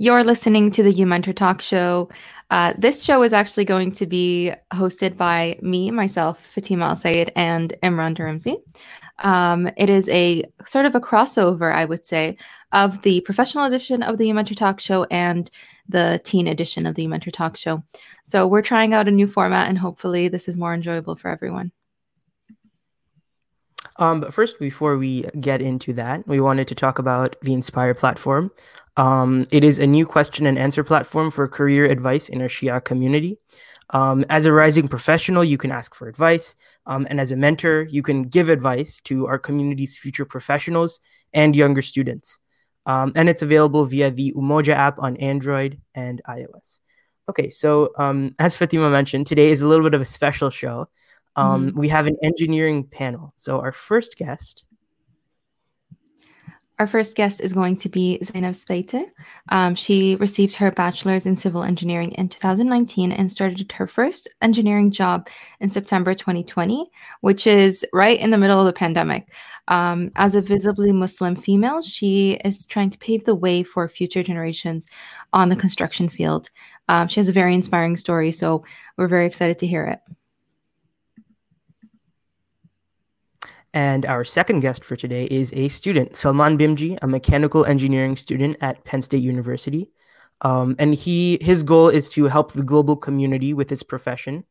You're listening to the You Mentor Talk Show. Uh, this show is actually going to be hosted by me, myself, Fatima Al Sayed, and Imran Dharamsi. Um, it is a sort of a crossover, I would say, of the professional edition of the You Mentor Talk Show and the teen edition of the You Mentor Talk Show. So we're trying out a new format, and hopefully, this is more enjoyable for everyone. Um, but first, before we get into that, we wanted to talk about the Inspire platform. Um, it is a new question and answer platform for career advice in our Shia community. Um, as a rising professional, you can ask for advice. Um, and as a mentor, you can give advice to our community's future professionals and younger students. Um, and it's available via the Umoja app on Android and iOS. Okay, so um, as Fatima mentioned, today is a little bit of a special show. Um, mm-hmm. We have an engineering panel. So our first guest. Our first guest is going to be Zaynab Sbeiti. Um, she received her bachelor's in civil engineering in 2019 and started her first engineering job in September 2020, which is right in the middle of the pandemic. Um, as a visibly Muslim female, she is trying to pave the way for future generations on the construction field. Um, she has a very inspiring story, so we're very excited to hear it. And our second guest for today is a student, Salmaan Bhimji, a mechanical engineering student at Penn State University. Um, and he his goal is to help the global community with his profession.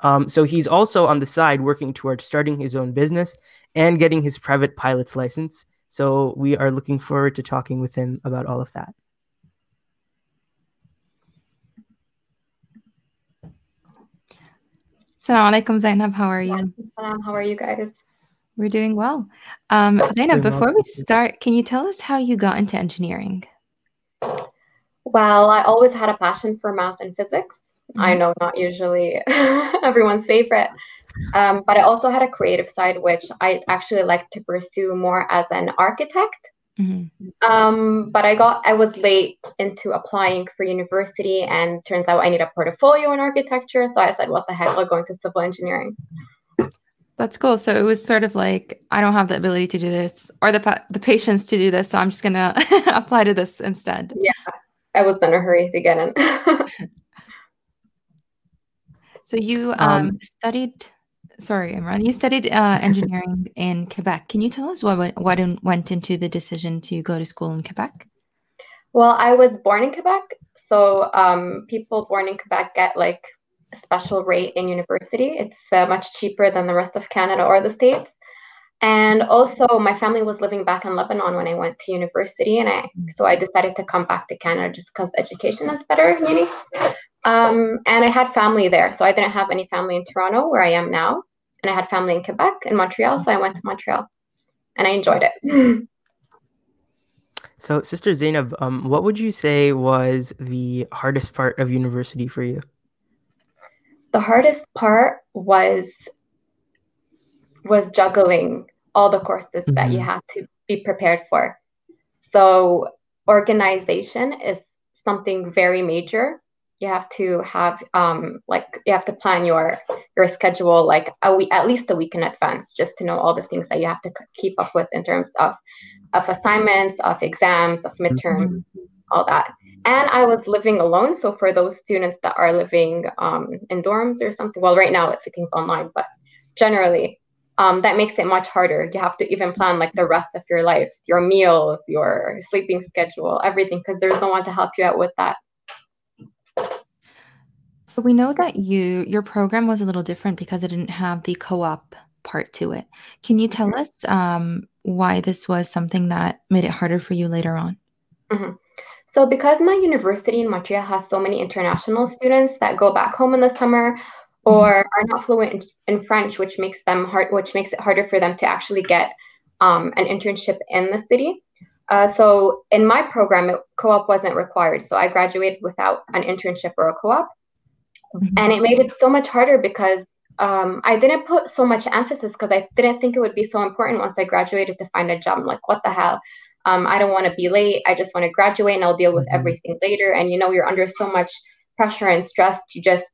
Um, so he's also on the side working towards starting his own business and getting his private pilot's license. So we are looking forward to talking with him about all of that. Assalamu alaikum, Zaynab. How are you? How are you guys? We're doing well. Um, Zaynab, before we start, can you tell us how you got into engineering? Well, I always had a passion for math and physics. Mm-hmm. I know not usually everyone's favorite. Um, but I also had a creative side, which I actually like to pursue more as an architect. Mm-hmm. Um, but I got I was late into applying for university, and turns out I need a portfolio in architecture. So I said, "What the heck? I'll go into civil engineering." That's cool. So it was sort of like I don't have the ability to do this or the the patience to do this, so I'm just gonna apply to this instead. Yeah, I was in a hurry to get in. so you um, um, studied. Sorry, Imran. You studied uh, engineering in Quebec. Can you tell us what what went into the decision to go to school in Quebec? Well, I was born in Quebec, so um, people born in Quebec get like special rate in university. It's uh, much cheaper than the rest of Canada or the States. And also, my family was living back in Lebanon when I went to university, and I so I decided to come back to Canada just because education is better uni. Um, and I had family there, so I didn't have any family in Toronto where I am now, and I had family in Quebec and Montreal, so I went to Montreal, and I enjoyed it. so, Sister Zaynab, um, what would you say was the hardest part of university for you? The hardest part was was juggling all the courses mm-hmm. that you mm-hmm. to be prepared for. So organization is something very major. You have to have um, like you have to plan your your schedule like a week at least a week in advance just to know all the things that you have to keep up with in terms of of assignments, of exams, of midterms, mm-hmm. all that and I was living alone. So for those students that are living um, in dorms or something, well, right now everything's online, but generally, um, that makes it much harder. You have to even plan like the rest of your life, your meals, your sleeping schedule, everything, because there's no one to help you out with that. So we know that you your program was a little different because it didn't have the co-op part to it. Can you tell mm-hmm. us um, why this was something that made it harder for you later on? Mm-hmm. So, because my university in Montreal has so many international students that go back home in the summer mm-hmm. or are not fluent in, in French, which makes them hard, which makes it harder for them to actually get um, an internship in the city. Uh, so, in my program, it, co-op wasn't required. So, I graduated without an internship or a co-op, mm-hmm. and it made it so much harder because um, I didn't put so much emphasis because I didn't think it would be so important once I graduated to find a job. I'm like, what the hell? um, I don't want to be late. I just want to graduate and I'll deal with mm-hmm. everything later. And you know, you're under so much pressure and stress to just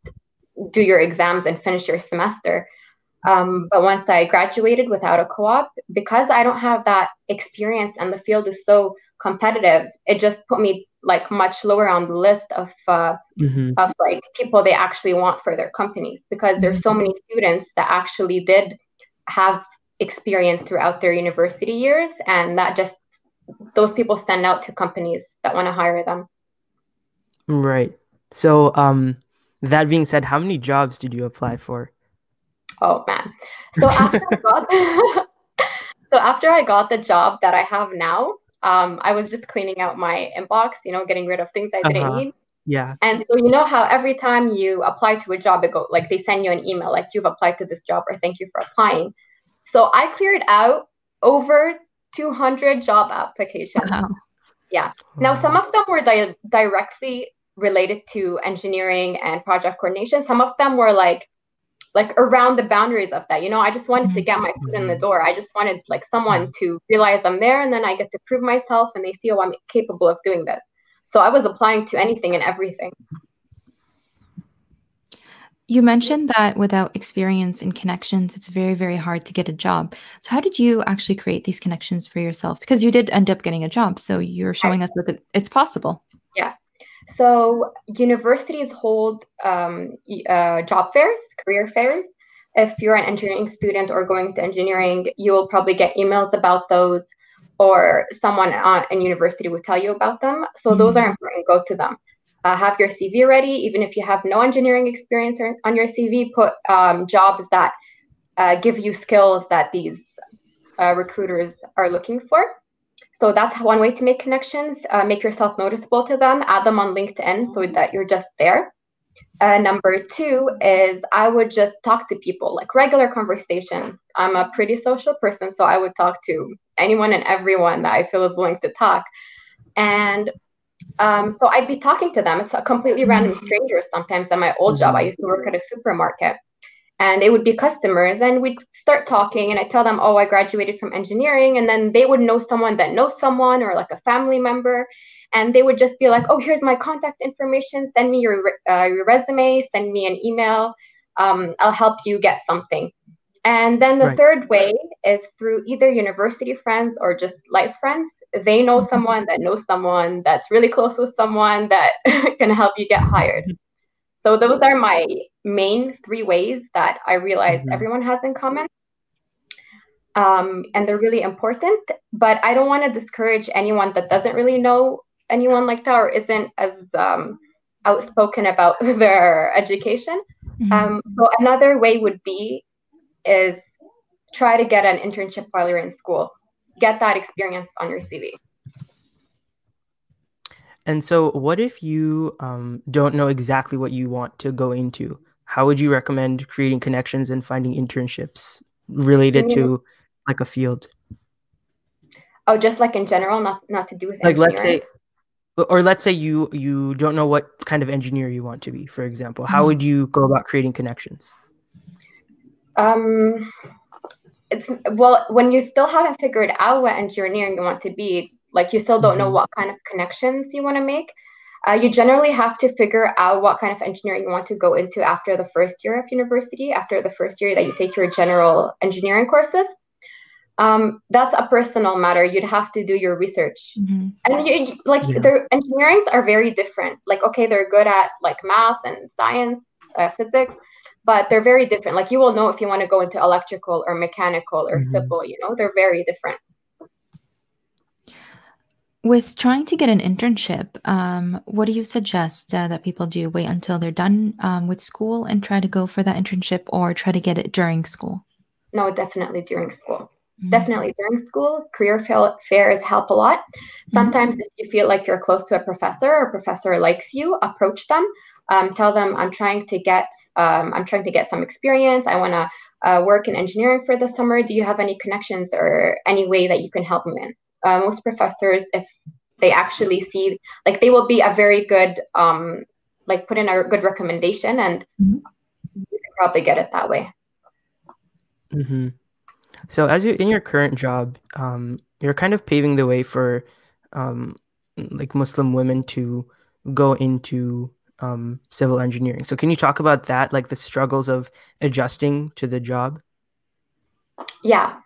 do your exams and finish your semester. Um, but once I graduated without a co op, because I don't have that experience and the field is so competitive, it just put me like much lower on the list of uh, mm-hmm. of like people they actually want for their companies because there's so many students that actually did have experience throughout their university years and that just those people stand out to companies that want to hire them. Right. So um that being said how many jobs did you apply for? Oh man. So after I got so after I got the job that I have now um, I was just cleaning out my inbox, you know, getting rid of things I didn't uh-huh. need. Yeah. And so you know how every time you apply to a job, it go like they send you an email like you've applied to this job or thank you for applying. So I cleared out over 200 job applications. Wow. Yeah. Now some of them were di- directly related to engineering and project coordination. Some of them were like like around the boundaries of that. You know, I just wanted to mm-hmm. get my foot in the mm-hmm. door. I just wanted like someone to realize I'm there and then I get to prove myself and they see, oh, I'm capable of doing this. So I was applying to anything and everything. You mentioned that without experience and connections, it's very, very hard to get a job. So, how did you actually create these connections for yourself? Because you did end up getting a job. So, you're showing us that it's possible. Yeah. So universities hold um, uh, job fairs, career fairs. If you're an engineering student or going to engineering, you will probably get emails about those, or someone in university will tell you about them. So mm-hmm. those are important. Go to them. Uh, have your CV ready, even if you have no engineering experience on your CV. Put um, jobs that uh, give you skills that these uh, recruiters are looking for. So that's one way to make connections. Uh, make yourself noticeable to them. Add them on LinkedIn so that you're just there. Uh, number two is I would just talk to people, like regular conversations. I'm a pretty social person, so I would talk to anyone and everyone that I feel is willing to talk. And um, so I'd be talking to them. It's a completely random mm-hmm. sometimes at my old job. I used to work at a supermarket and they would be customers and we'd start talking and i tell them oh i graduated from engineering and then they would know someone that knows someone or like a family member and they would just be like oh here's my contact information send me your, uh, your resume send me an email um, i'll help you get something and then the right. third way is through either university friends or just life friends they know mm-hmm. someone that knows someone that's really close with someone that can help you get hired so those are my main three ways that I realize mm-hmm. everyone has in common. Um, and they're really important, but I don't want to discourage anyone that doesn't really know anyone like that or isn't as um, outspoken about their education. Mm-hmm. Um, so another way would be is try to get an internship while you're in school. Get that experience on your CV. And so, what if you um, don't know exactly what you want to go into? How would you recommend creating connections and finding internships related mm-hmm. to like a field? Oh, just like in general, not not to do with like let's say, or let's say you you don't know what kind of engineer you want to be. For example, how mm-hmm. would you go about creating connections? Um, it's well when you still haven't figured out what engineering you want to be like you still don't know mm-hmm. what kind of connections you want to make uh, you generally have to figure out what kind of engineering you want to go into after the first year of university after the first year that you take your general engineering courses um, that's a personal matter you'd have to do your research mm-hmm. and you, you, like yeah. their engineerings are very different like okay they're good at like math and science uh, physics but they're very different like you will know if you want to go into electrical or mechanical or mm-hmm. civil you know they're very different with trying to get an internship, um, what do you suggest uh, that people do? Wait until they're done um, with school and try to go for that internship, or try to get it during school? No, definitely during school. Mm-hmm. Definitely during school. Career fairs help a lot. Mm-hmm. Sometimes, mm-hmm. if you feel like you're close to a professor or a professor likes you, approach them. Um, tell them I'm trying to get um, I'm trying to get some experience. I want to uh, work in engineering for the summer. Do you have any connections or any way that you can help me in? Uh, most professors, if they actually see, like, they will be a very good, um, like, put in a good recommendation, and mm-hmm. you can probably get it that way. Mm-hmm. So, as you in your current job, um, you're kind of paving the way for, um, like, Muslim women to go into um, civil engineering. So, can you talk about that, like the struggles of adjusting to the job? Yeah.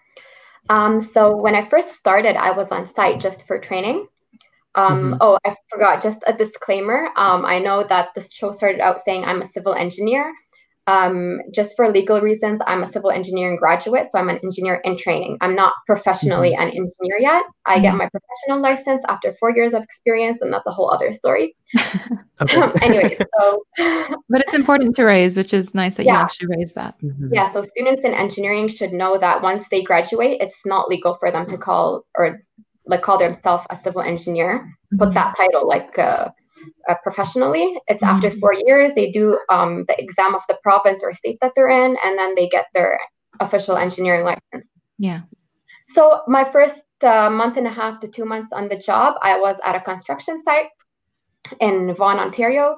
Um, so when I first started, I was on site just for training. Um, mm-hmm. Oh, I forgot. Just a disclaimer. Um, I know that this show started out saying I'm a civil engineer. Um, just for legal reasons, I'm a civil engineering graduate, so I'm an engineer in training. I'm not professionally mm-hmm. an engineer yet. I mm-hmm. get my professional license after four years of experience, and that's a whole other story. anyway, so but it's important to raise, which is nice that yeah. you actually raise that. Mm-hmm. Yeah, so students in engineering should know that once they graduate, it's not legal for them to call or like call themselves a civil engineer, put mm-hmm. that title like. Uh, uh, professionally. It's mm-hmm. after four years, they do um, the exam of the province or state that they're in, and then they get their official engineering license. Yeah. So, my first uh, month and a half to two months on the job, I was at a construction site in Vaughan, Ontario.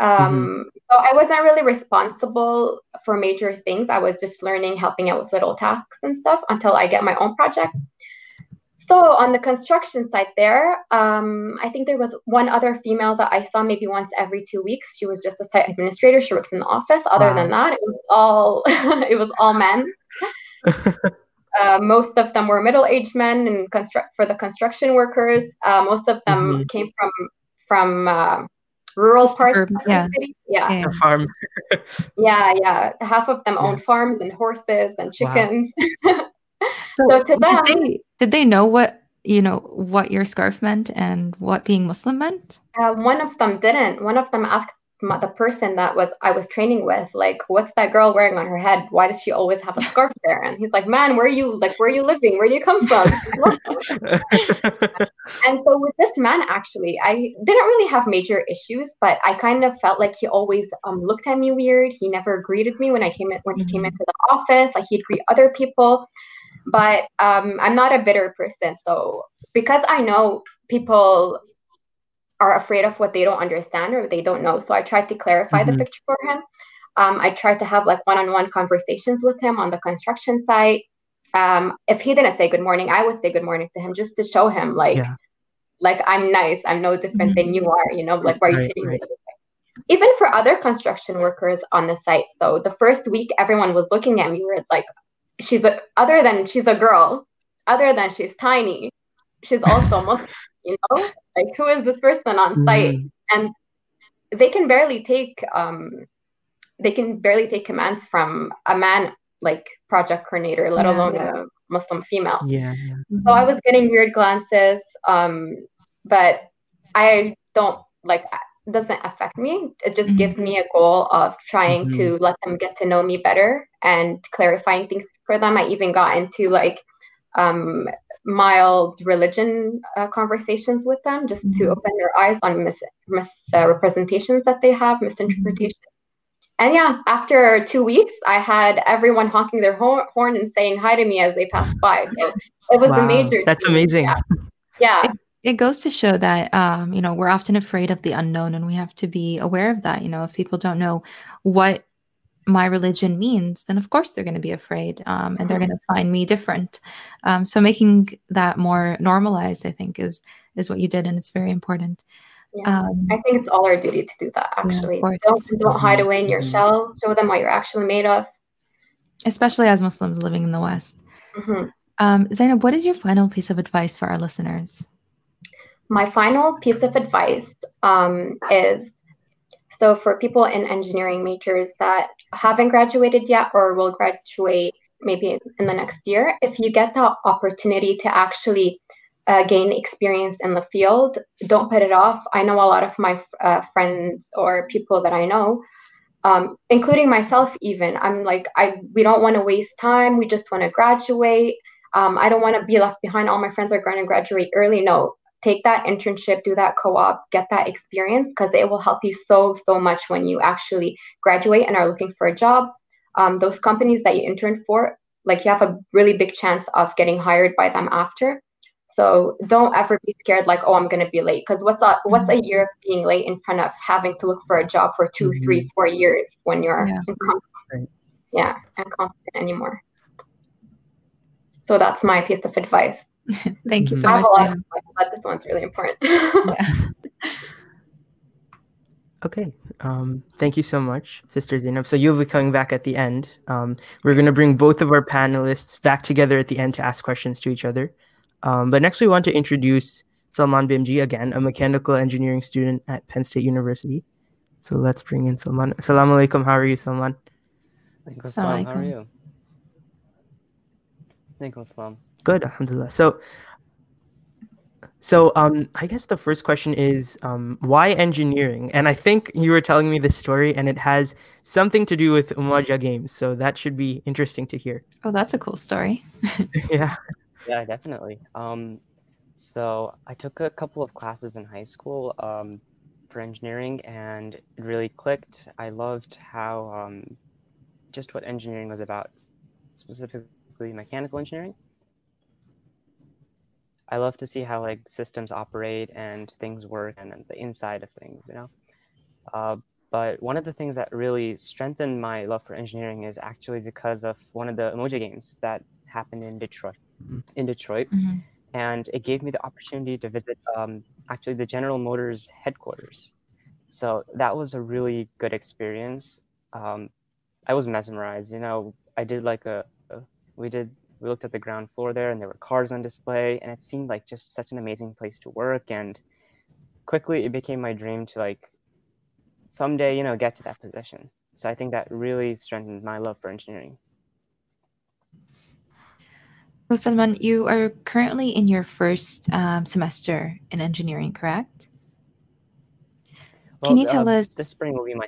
Um, mm-hmm. So, I wasn't really responsible for major things. I was just learning, helping out with little tasks and stuff until I get my own project. So on the construction site there, um, I think there was one other female that I saw maybe once every two weeks. She was just a site administrator. She worked in the office. Other wow. than that, it was all it was all men. uh, most of them were middle-aged men and construct for the construction workers. Uh, most of them mm-hmm. came from from uh, rural parts of yeah. city. Yeah, yeah. farm. yeah, yeah. Half of them yeah. owned farms and horses and chickens. Wow. So, so to them, did they, did they know what you know what your scarf meant and what being Muslim meant? Uh, one of them didn't. One of them asked the person that was I was training with, like, what's that girl wearing on her head? Why does she always have a scarf there? And he's like, man, where are you? Like, where are you living? Where do you come from? and so with this man, actually, I didn't really have major issues, but I kind of felt like he always um, looked at me weird. He never greeted me when I came in, when he came mm-hmm. into the office. Like he'd greet other people but um, i'm not a bitter person so because i know people are afraid of what they don't understand or they don't know so i tried to clarify mm-hmm. the picture for him um, i tried to have like one-on-one conversations with him on the construction site um, if he didn't say good morning i would say good morning to him just to show him like yeah. like i'm nice i'm no different mm-hmm. than you are you know like why are you treating right. me even for other construction workers on the site so the first week everyone was looking at me weird like she's a other than she's a girl, other than she's tiny, she's also Muslim, you know? Like who is this person on site? Mm. And they can barely take um they can barely take commands from a man like project coordinator, let yeah, alone yeah. a Muslim female. Yeah, yeah. So I was getting weird glances. Um, but I don't like doesn't affect me. It just mm-hmm. gives me a goal of trying mm-hmm. to let them get to know me better and clarifying things for them. I even got into like um, mild religion uh, conversations with them just mm-hmm. to open their eyes on misrepresentations mis- uh, that they have, misinterpretations. And yeah, after two weeks, I had everyone honking their horn and saying hi to me as they passed by. So it was wow. a major. That's amazing. Yeah. yeah it goes to show that um, you know we're often afraid of the unknown and we have to be aware of that you know if people don't know what my religion means then of course they're going to be afraid um, and they're mm-hmm. going to find me different um, so making that more normalized i think is is what you did and it's very important yeah. Um, i think it's all our duty to do that actually yeah, don't don't hide away in your mm-hmm. shell show them what you're actually made of especially as muslims living in the west mm-hmm. um, zaynab what is your final piece of advice for our listeners my final piece of advice um, is so for people in engineering majors that haven't graduated yet or will graduate maybe in the next year, if you get the opportunity to actually uh, gain experience in the field, don't put it off. I know a lot of my uh, friends or people that I know, um, including myself, even. I'm like, I we don't want to waste time. We just want to graduate. Um, I don't want to be left behind. All my friends are going to graduate early. No, take that internship, do that co op, get that experience because it will help you so, so much when you actually graduate and are looking for a job. Um, those companies that you intern for, like you have a really big chance of getting hired by them after. So don't ever be scared, like, oh, I'm going to be late. Because what's a what's a year of being late in front of having to look for a job for 2 mm-hmm. three, four years when you're yeah. incompetent? Yeah, incompetent anymore. So that's my piece of advice. Thank you so much. But this one's really important. yeah. Okay. Um, thank you so much, Sister Zaynab. So you'll be coming back at the end. Um, we're going to bring both of our panelists back together at the end to ask questions to each other. Um, but next, we want to introduce Salmaan Bhimji, again, a mechanical engineering student at Penn State University. So let's bring in Salmaan. Assalamu alaikum. How are you, Salmaan? Assalamu How are you? Alaikum Good, alhamdulillah. So so um, I guess the first question is um, why engineering? And I think you were telling me this story, and it has something to do with Umoja games. So that should be interesting to hear. Oh, that's a cool story. yeah. Yeah, definitely. Um, so I took a couple of classes in high school um, for engineering, and it really clicked. I loved how um, just what engineering was about, specifically mechanical engineering. I love to see how like systems operate and things work and, and the inside of things, you know. Uh, but one of the things that really strengthened my love for engineering is actually because of one of the Umoja games that happened in Detroit. Mm-hmm. In Detroit, mm-hmm. and it gave me the opportunity to visit um, actually the General Motors headquarters. So that was a really good experience. Um, I was mesmerized. You know, I did like a, a we did we looked at the ground floor there and there were cars on display and it seemed like just such an amazing place to work. And quickly it became my dream to like someday you know get to that position. So i think that really strengthened my love for engineering. Well salmaan you are currently in your first um, semester in engineering correct? Well, can you tell uh, us this spring will be my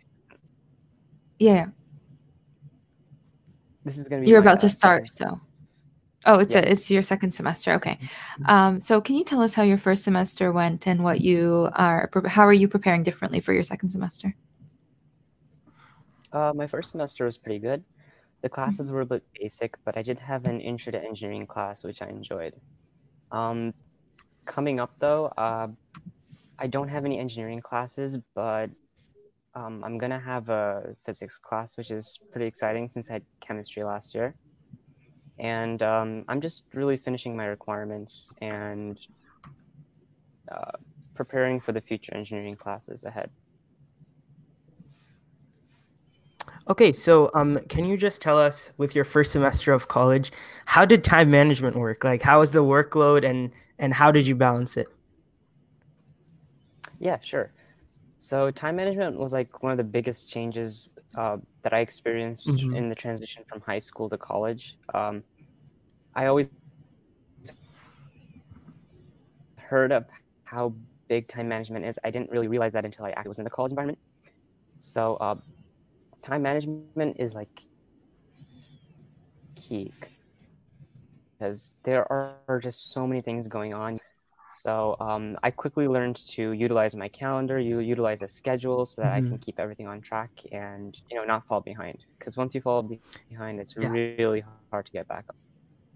yeah. This is going to be you're about to start so Oh, it's yes. a, it's your second semester. Okay. Mm-hmm. Um, so can you tell us how your first semester went and what you are how are you preparing differently for your second semester? Uh, my first semester was pretty good. The classes mm-hmm. were a bit basic, but I did have an intro to engineering class, which I enjoyed. Um, coming up though, uh, I don't have any engineering classes, but um, I'm gonna have a physics class, which is pretty exciting since I had chemistry last year and um, I'm just really finishing my requirements and uh, preparing for the future engineering classes ahead. Okay, so um, can you just tell us, with your first semester of college, how did time management work? Like, how was the workload, and and how did you balance it? Yeah, sure. So time management was like one of the biggest changes uh, that I experienced mm-hmm. in the transition from high school to college. Um, I always heard of how big time management is. I didn't really realize that until I was in the college environment. So uh, time management is like key because there are just so many things going on. So um, I quickly learned to utilize my calendar, you utilize a schedule so that mm-hmm. I can keep everything on track and you know not fall behind. Because once you fall behind, it's yeah. really hard to get back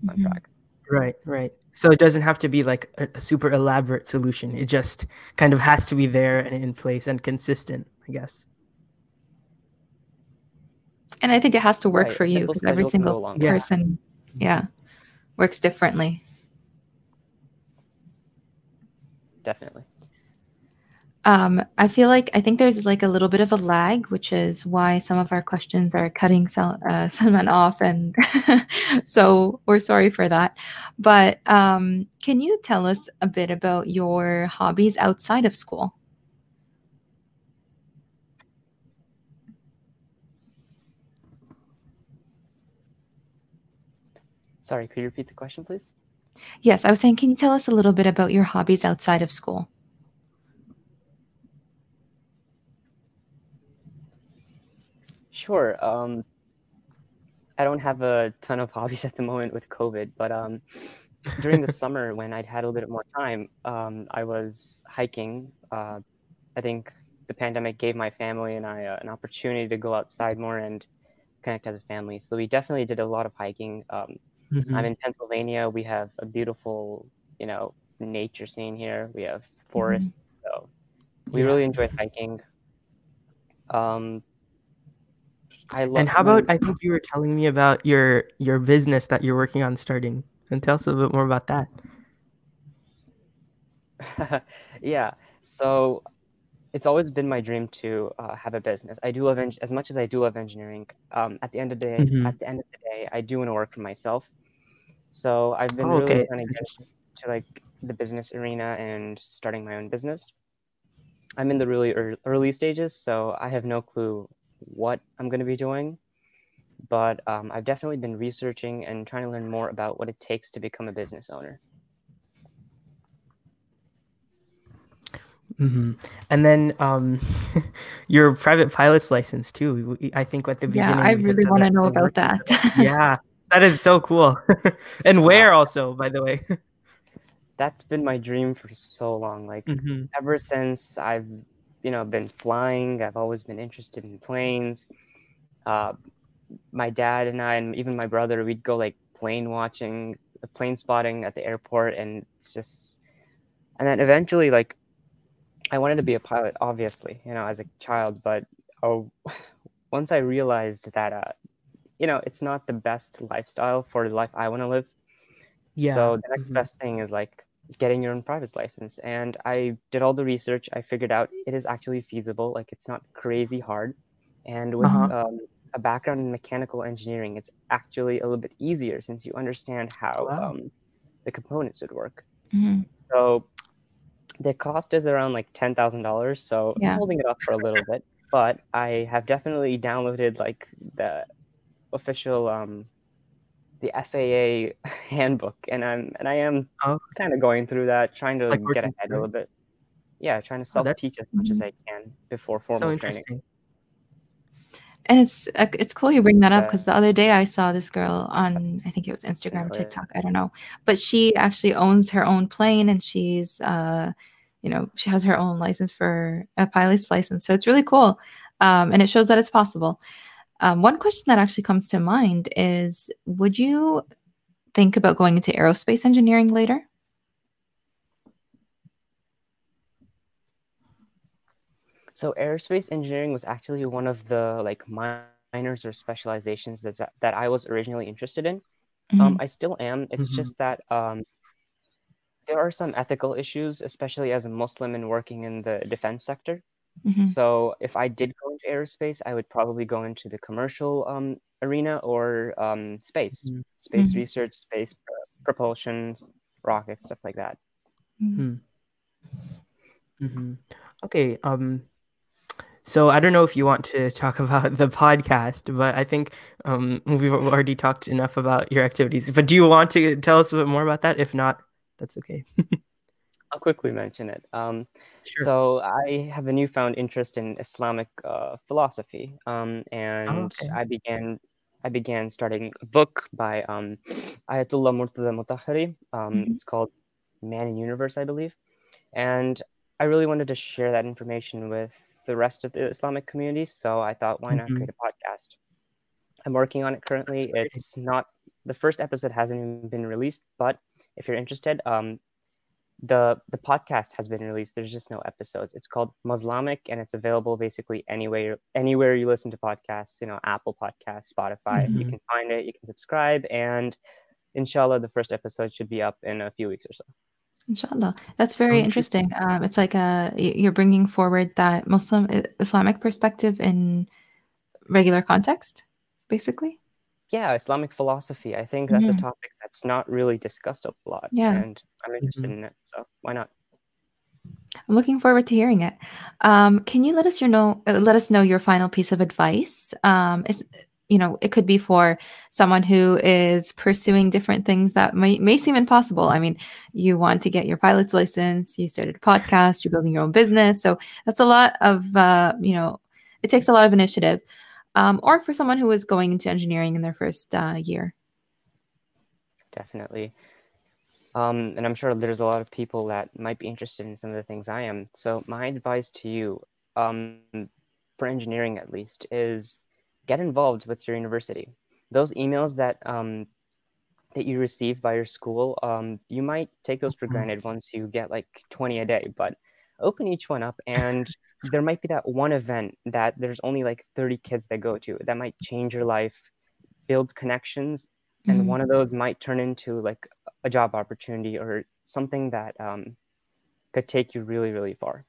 on mm-hmm. track. Right, right. So it doesn't have to be like a, a, super elaborate solution. It just kind of has to be there and in place and consistent, I guess. And I think it has to work right. for you because every single person, yeah. yeah, works differently. Definitely. Um, I feel like I think there's like a little bit of a lag, which is why some of our questions are cutting uh, Salmaan off, and so we're sorry for that. But um, can you tell us a bit about your hobbies outside of school? Sorry, could you repeat the question, please? Yes, I was saying, can you tell us a little bit about your hobbies outside of school? Sure. Um, I don't have a ton of hobbies at the moment with COVID, but um, during the summer when I'd had a little bit more time, um, I was hiking. Uh, I think the pandemic gave my family and I uh, an opportunity to go outside more and connect as a family. So we definitely did a lot of hiking. Um, mm-hmm. I'm in Pennsylvania. We have a beautiful, you know, nature scene here. We have mm-hmm. forests, mm-hmm. so we yeah. really enjoy hiking. Um, I love. And how about I think you were telling me about your your business that you're working on starting, and tell us a bit more about that. yeah. So it's always been my dream to uh, have a business. I do love en- as much as I do love engineering. Um, at the end of the day, mm-hmm. at the end of the day, I do want to work for myself. So I've been oh, really okay. trying to get to like the business arena and starting my own business. I'm in the really early stages, so I have no clue what I'm going to be doing. But um, I've definitely been researching and trying to learn more about what it takes to become a business owner. Mm-hmm. And then um, your private pilot's license too. I think at the beginning. Yeah, I really want to know about that. yeah, that is so cool. and where also, by the way. That's been my dream for so long. Like mm-hmm. ever since I've, you know, been flying, I've always been interested in planes. Uh, my dad and I, and even my brother, we'd go like plane watching, plane spotting at the airport, and it's just. And then eventually, like I wanted to be a pilot, obviously, you know, as a child, but oh, once I realized that, uh, you know, it's not the best lifestyle for the life I want to live. Yeah. So the next mm-hmm. best thing is like getting your own private license. And I did all the research. I figured out it is actually feasible. Like it's not crazy hard. And with uh-huh. um, a background in mechanical engineering, it's actually a little bit easier since you understand how wow. um, the components would work. Mm-hmm. So the cost is around like ten thousand dollars, so yeah. I'm holding it up for a little bit. But I have definitely downloaded like the official um the FAA handbook, and I'm and I am oh. kind of going through that, trying to like, get ahead through. a little bit. Yeah, trying to self teach oh, as much as I can before formal so training. And it's uh, it's cool you bring that up because the other day I saw this girl on I think it was Instagram, oh, TikTok, I don't know, but she actually owns her own plane and she's uh you know she has her own license for a pilot's license, so it's really cool, um, and it shows that it's possible. Um, one question that actually comes to mind is: Would you think about going into aerospace engineering later? So aerospace engineering was actually one of the like minors or specializations that that I was originally interested in. Mm-hmm. Um, I still am. It's mm-hmm. just that um, there are some ethical issues, especially as a Muslim and working in the defense sector. Mm-hmm. So if I did go into aerospace, I would probably go into the commercial um, arena or um, space, mm-hmm. space mm-hmm. research, space pr- propulsion, rockets, stuff like that. Mm-hmm. Okay. Um, so I don't know if you want to talk about the podcast, but I think um, we've already talked enough about your activities. But do you want to tell us a bit more about that? If not, that's okay. I'll quickly mention it. Um, sure. So I have a newfound interest in Islamic uh, philosophy, um, and oh, okay. I began I began starting a book by um, Ayatollah Murtada Mutahhari. Um, mm-hmm. It's called Man in Universe, I believe, and I really wanted to share that information with the rest of the Islamic community. So I thought, why not mm-hmm. create a podcast? I'm working on it currently. It's not the first episode hasn't even been released, but if you're interested, um, the the podcast has been released. There's just no episodes. It's called Muslamic, and it's available basically anywhere anywhere you listen to podcasts. You know, Apple Podcasts, Spotify. Mm-hmm. You can find it. You can subscribe, and inshallah, the first episode should be up in a few weeks or so. Inshallah, that's very so interesting. interesting. Um, it's like a you're bringing forward that Muslim Islamic perspective in regular context, basically yeah, Islamic philosophy. I think that's mm-hmm. a topic that's not really discussed a lot. Yeah. And I'm interested mm-hmm. in it. So why not? I'm looking forward to hearing it. Um, can you let us your know uh, let us know your final piece of advice? Um, is you know, it could be for someone who is pursuing different things that may, may seem impossible. I mean, you want to get your pilot's license, you started a podcast, you're building your own business. So that's a lot of, uh, you know, it takes a lot of initiative um, or for someone who is going into engineering in their first uh, year. Definitely. Um, and I'm sure there's a lot of people that might be interested in some of the things I am. So my advice to you, um, for engineering at least, is get involved with your university. Those emails that um, that you receive by your school, um, you might take those for mm-hmm. granted once you get like 20 a day, but open each one up and there might be that one event that there's only like 30 kids that go to that might change your life build connections and mm-hmm. one of those might turn into like a job opportunity or something that um, could take you really really far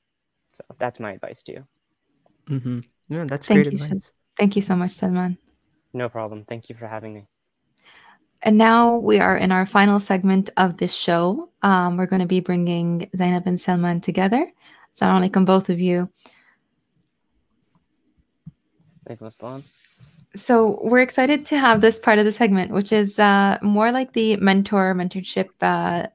so that's my advice to you mm-hmm. yeah that's thank great you, advice thank you so much salmaan no problem thank you for having me and now we are in our final segment of this show. Um, we're going to be bringing Zaynab and Salmaan together. Assalamu alaikum, both of you. So we're excited to have this part of the segment, which is uh, more like the mentor mentorship uh,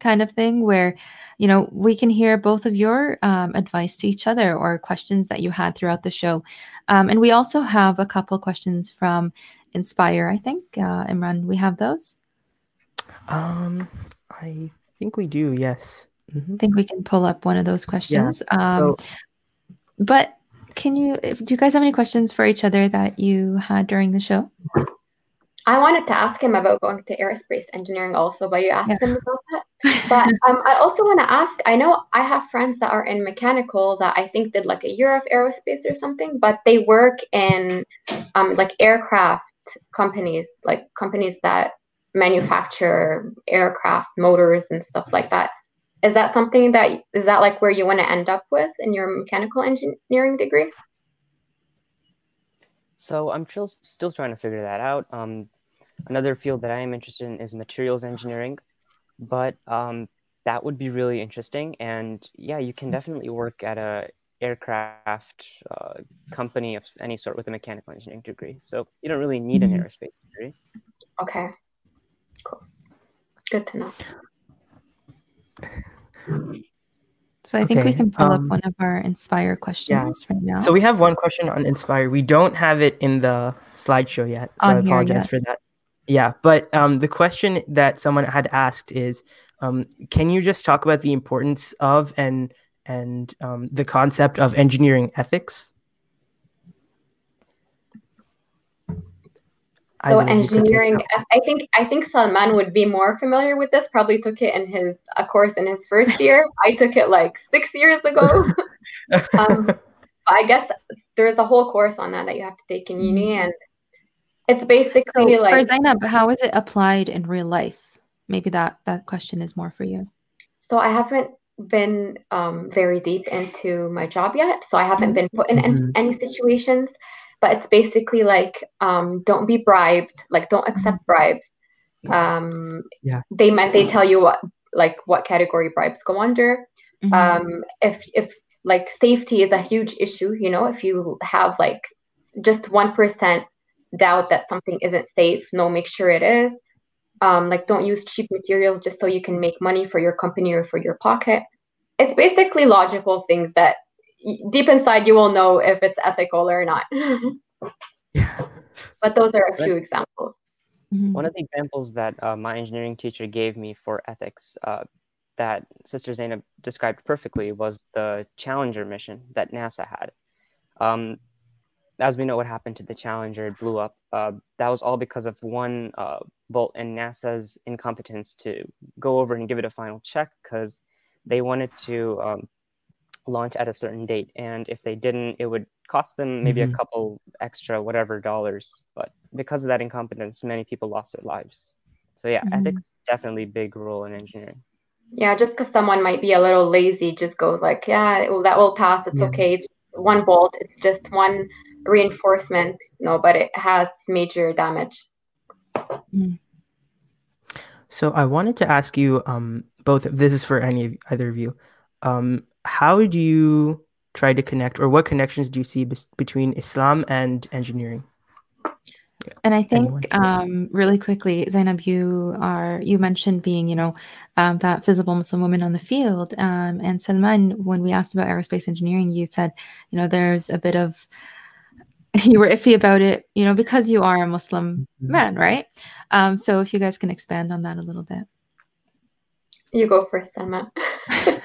kind of thing, where you know we can hear both of your um, advice to each other or questions that you had throughout the show, um, and we also have a couple questions from Inspire. I think uh, Imran, we have those. Um, I think we do. Yes. Mm-hmm. I think we can pull up one of those questions. Yeah. Um, so- but can you do you guys have any questions for each other that you had during the show? I wanted to ask him about going to aerospace engineering also but you asked yeah. him about that. But um, i also want to ask i know i have friends that are in mechanical that i think did like a year of aerospace or something but they work in um, like aircraft companies like companies that manufacture aircraft motors and stuff like that is that something that is that like where you want to end up with in your mechanical engineering degree? So i'm still still trying to figure that out. Um, another field that i am interested in is materials engineering but um, that would be really interesting. And yeah you can definitely work at a aircraft uh, company of any sort with a mechanical engineering degree. So you don't really need an mm-hmm. aerospace degree. Okay. Cool. Good to know so I think we can pull um, up one of our Inspire questions yeah. right now. So we have one question on Inspire. We don't have it in the slideshow yet, so on I apologize here, yes. for that. Yeah, but um, the question that someone had asked is, um, can you just talk about the importance of and and um, the concept of engineering ethics? So engineering, I think I think Salmaan would be more familiar with this. Probably took it in his a course in his first year. I took it like six years ago. um, I guess there's a whole course on that that you have to take in uni, mm-hmm. and it's basically so like for Zaynab, how is it applied in real life? Maybe that that question is more for you. So I haven't been um, very deep into my job yet, so I haven't been put in mm-hmm. any, any situations but it's basically like um, don't be bribed like don't accept bribes. Um, yeah. they meant they tell you what like what category bribes go under. Mm-hmm. um, if if like safety is a huge issue you know if you have like just 1% doubt that something isn't safe no make sure it is. Um, like don't use cheap materials just so you can make money for your company or for your pocket. It's basically logical things that deep inside you will know if it's ethical or not. yeah. But those are a few examples. Mm-hmm. One of the examples that uh, my engineering teacher gave me for ethics uh, that Sister Zaynab described perfectly was the Challenger mission that NASA had. Um, as we know what happened to the Challenger, it blew up. Uh, that was all because of one uh, bolt and NASA's incompetence to go over and give it a final check because they wanted to um, launch at a certain date and if they didn't it would cost them maybe mm-hmm. a couple extra whatever dollars but because of that incompetence many people lost their lives so yeah mm-hmm. ethics definitely big role in engineering yeah just because someone might be a little lazy just goes like yeah well, that will pass it's yeah. okay it's one bolt it's just one reinforcement no but it has major damage mm. so i wanted to ask you um both this is for any either of you um how do you try to connect, or what connections do you see be- between Islam and engineering? And I think um, really quickly, Zaynab, you are you mentioned being, you know, um, that visible Muslim woman on the field. Um, and Salmaan, when we asked about aerospace engineering, you said, you know, there's a bit of you were iffy about it, you know, because you are a Muslim mm-hmm. man, right? Um, so if you guys can expand on that a little bit. You go first, Salmaan.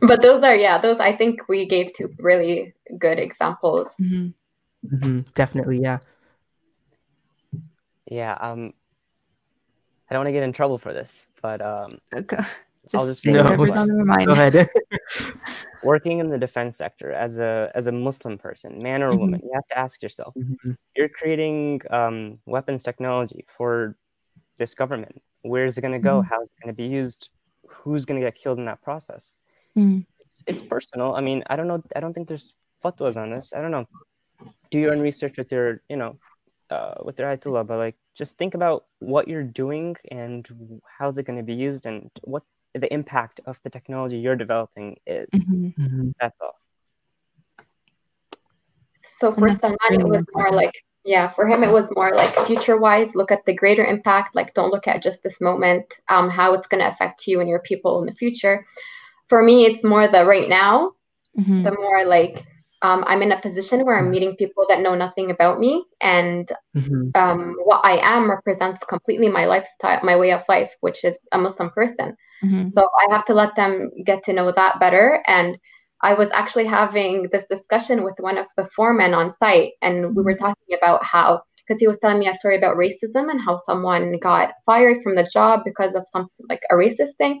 but those are yeah those i think we gave two really good examples mm-hmm. Mm-hmm. definitely yeah yeah um i don't want to get in trouble for this but um okay. just, I'll just say no, on your mind. Go ahead. working in the defense sector as a as a muslim person man or mm-hmm. woman you have to ask yourself mm-hmm. you're creating um, weapons technology for this government where is it going to go mm-hmm. how is it going to be used who's going to get killed in that process Mm. It's, it's personal. I mean, I don't know. I don't think there's fatwas on this. I don't know. Do your own research with your, you know, uh, with your ayatollah, but like just think about what you're doing and how's it going to be used and what the impact of the technology you're developing is. Mm-hmm. mm-hmm. That's all. So for Salmaan, it was more like, yeah, for him, it was more like future wise, look at the greater impact. Like, don't look at just this moment, um, how it's going to affect you and your people in the future. For me, it's more the right now, mm-hmm. the more like, um, I'm in a position where I'm meeting people that know nothing about me, and mm-hmm. um, what I am represents completely my lifestyle, my way of life, which is a Muslim person. Mm-hmm. So I have to let them get to know that better. And I was actually having this discussion with one of the foremen on site, and we were mm-hmm. talking about how because he was telling me a story about racism and how someone got fired from the job because of something like a racist thing.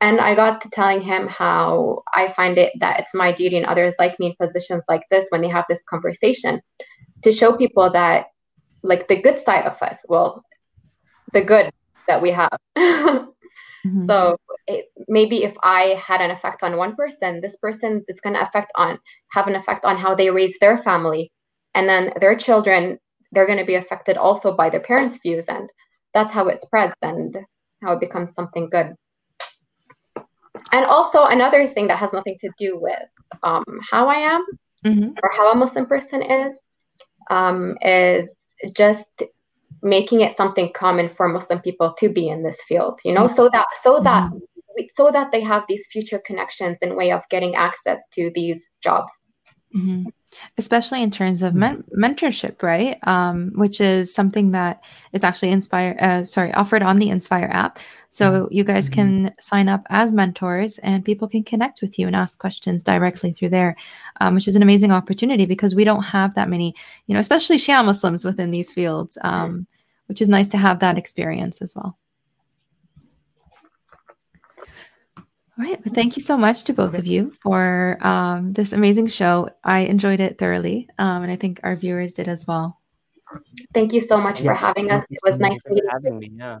And I got to telling him how I find it that it's my duty and others like me in positions like this when they have this conversation to show people that, like, the good side of us, well, the good that we have. mm-hmm. So it, maybe if I had an effect on one person, this person is going to affect on have an effect on how they raise their family, and then their children they're going to be affected also by their parents' views, and that's how it spreads and how it becomes something good and also another thing that has nothing to do with um, how I am mm-hmm. or how a Muslim person is um, is just making it something common for Muslim people to be in this field. You know, mm-hmm. so that so that mm-hmm. so that they have these future connections and way of getting access to these jobs. Mm-hmm especially in terms of men- mentorship, right? Um, which is something that is actually inspire, uh, sorry, offered on the Inspire app. So mm-hmm. you guys can mm-hmm. sign up as mentors, and people can connect with you and ask questions directly through there, um, which is an amazing opportunity because we don't have that many, you know, especially Shia Muslims within these fields, um, which is nice to have that experience as well. All right. Well, thank you so much to both of you for um, this amazing show. I enjoyed it thoroughly, um, and I think our viewers did as well. Thank you so much yes, for having us. It was so nice meeting having me. Yeah.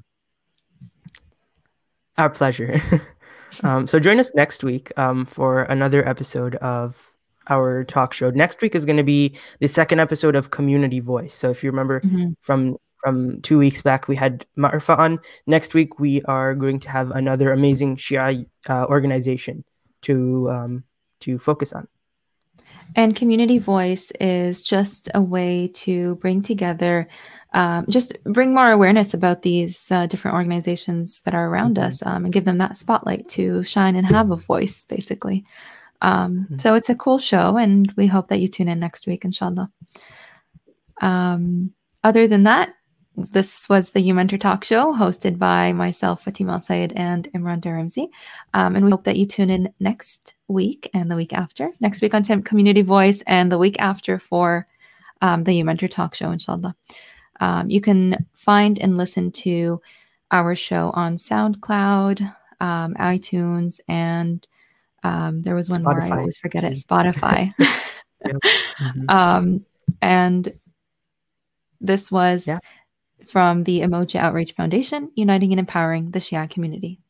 Our pleasure. um, so join us next week um, for another episode of our talk show. Next week is going to be the second episode of Community Voice. So if you remember mm-hmm. from from two weeks back, we had Marfa on. Next week, we are going to have another amazing Shia uh, organization to um, to focus on. And community voice is just a way to bring together, um, just bring more awareness about these uh, different organizations that are around mm-hmm. us um, and give them that spotlight to shine and have a voice, basically. Um, mm-hmm. So it's a cool show, and we hope that you tune in next week, inshallah. Um, other than that, this was the You Mentor Talk Show hosted by myself, Fatima Al Sayed, and Imran Darimzi. Um, and we hope that you tune in next week and the week after. Next week on Community Voice and the week after for um, the You Mentor Talk Show, inshallah. Um, you can find and listen to our show on SoundCloud, um, iTunes, and um, there was one Spotify. more, I always forget it Spotify. mm-hmm. Um, and this was. Yeah from the Umoja Outreach Foundation, uniting and empowering the Shia community.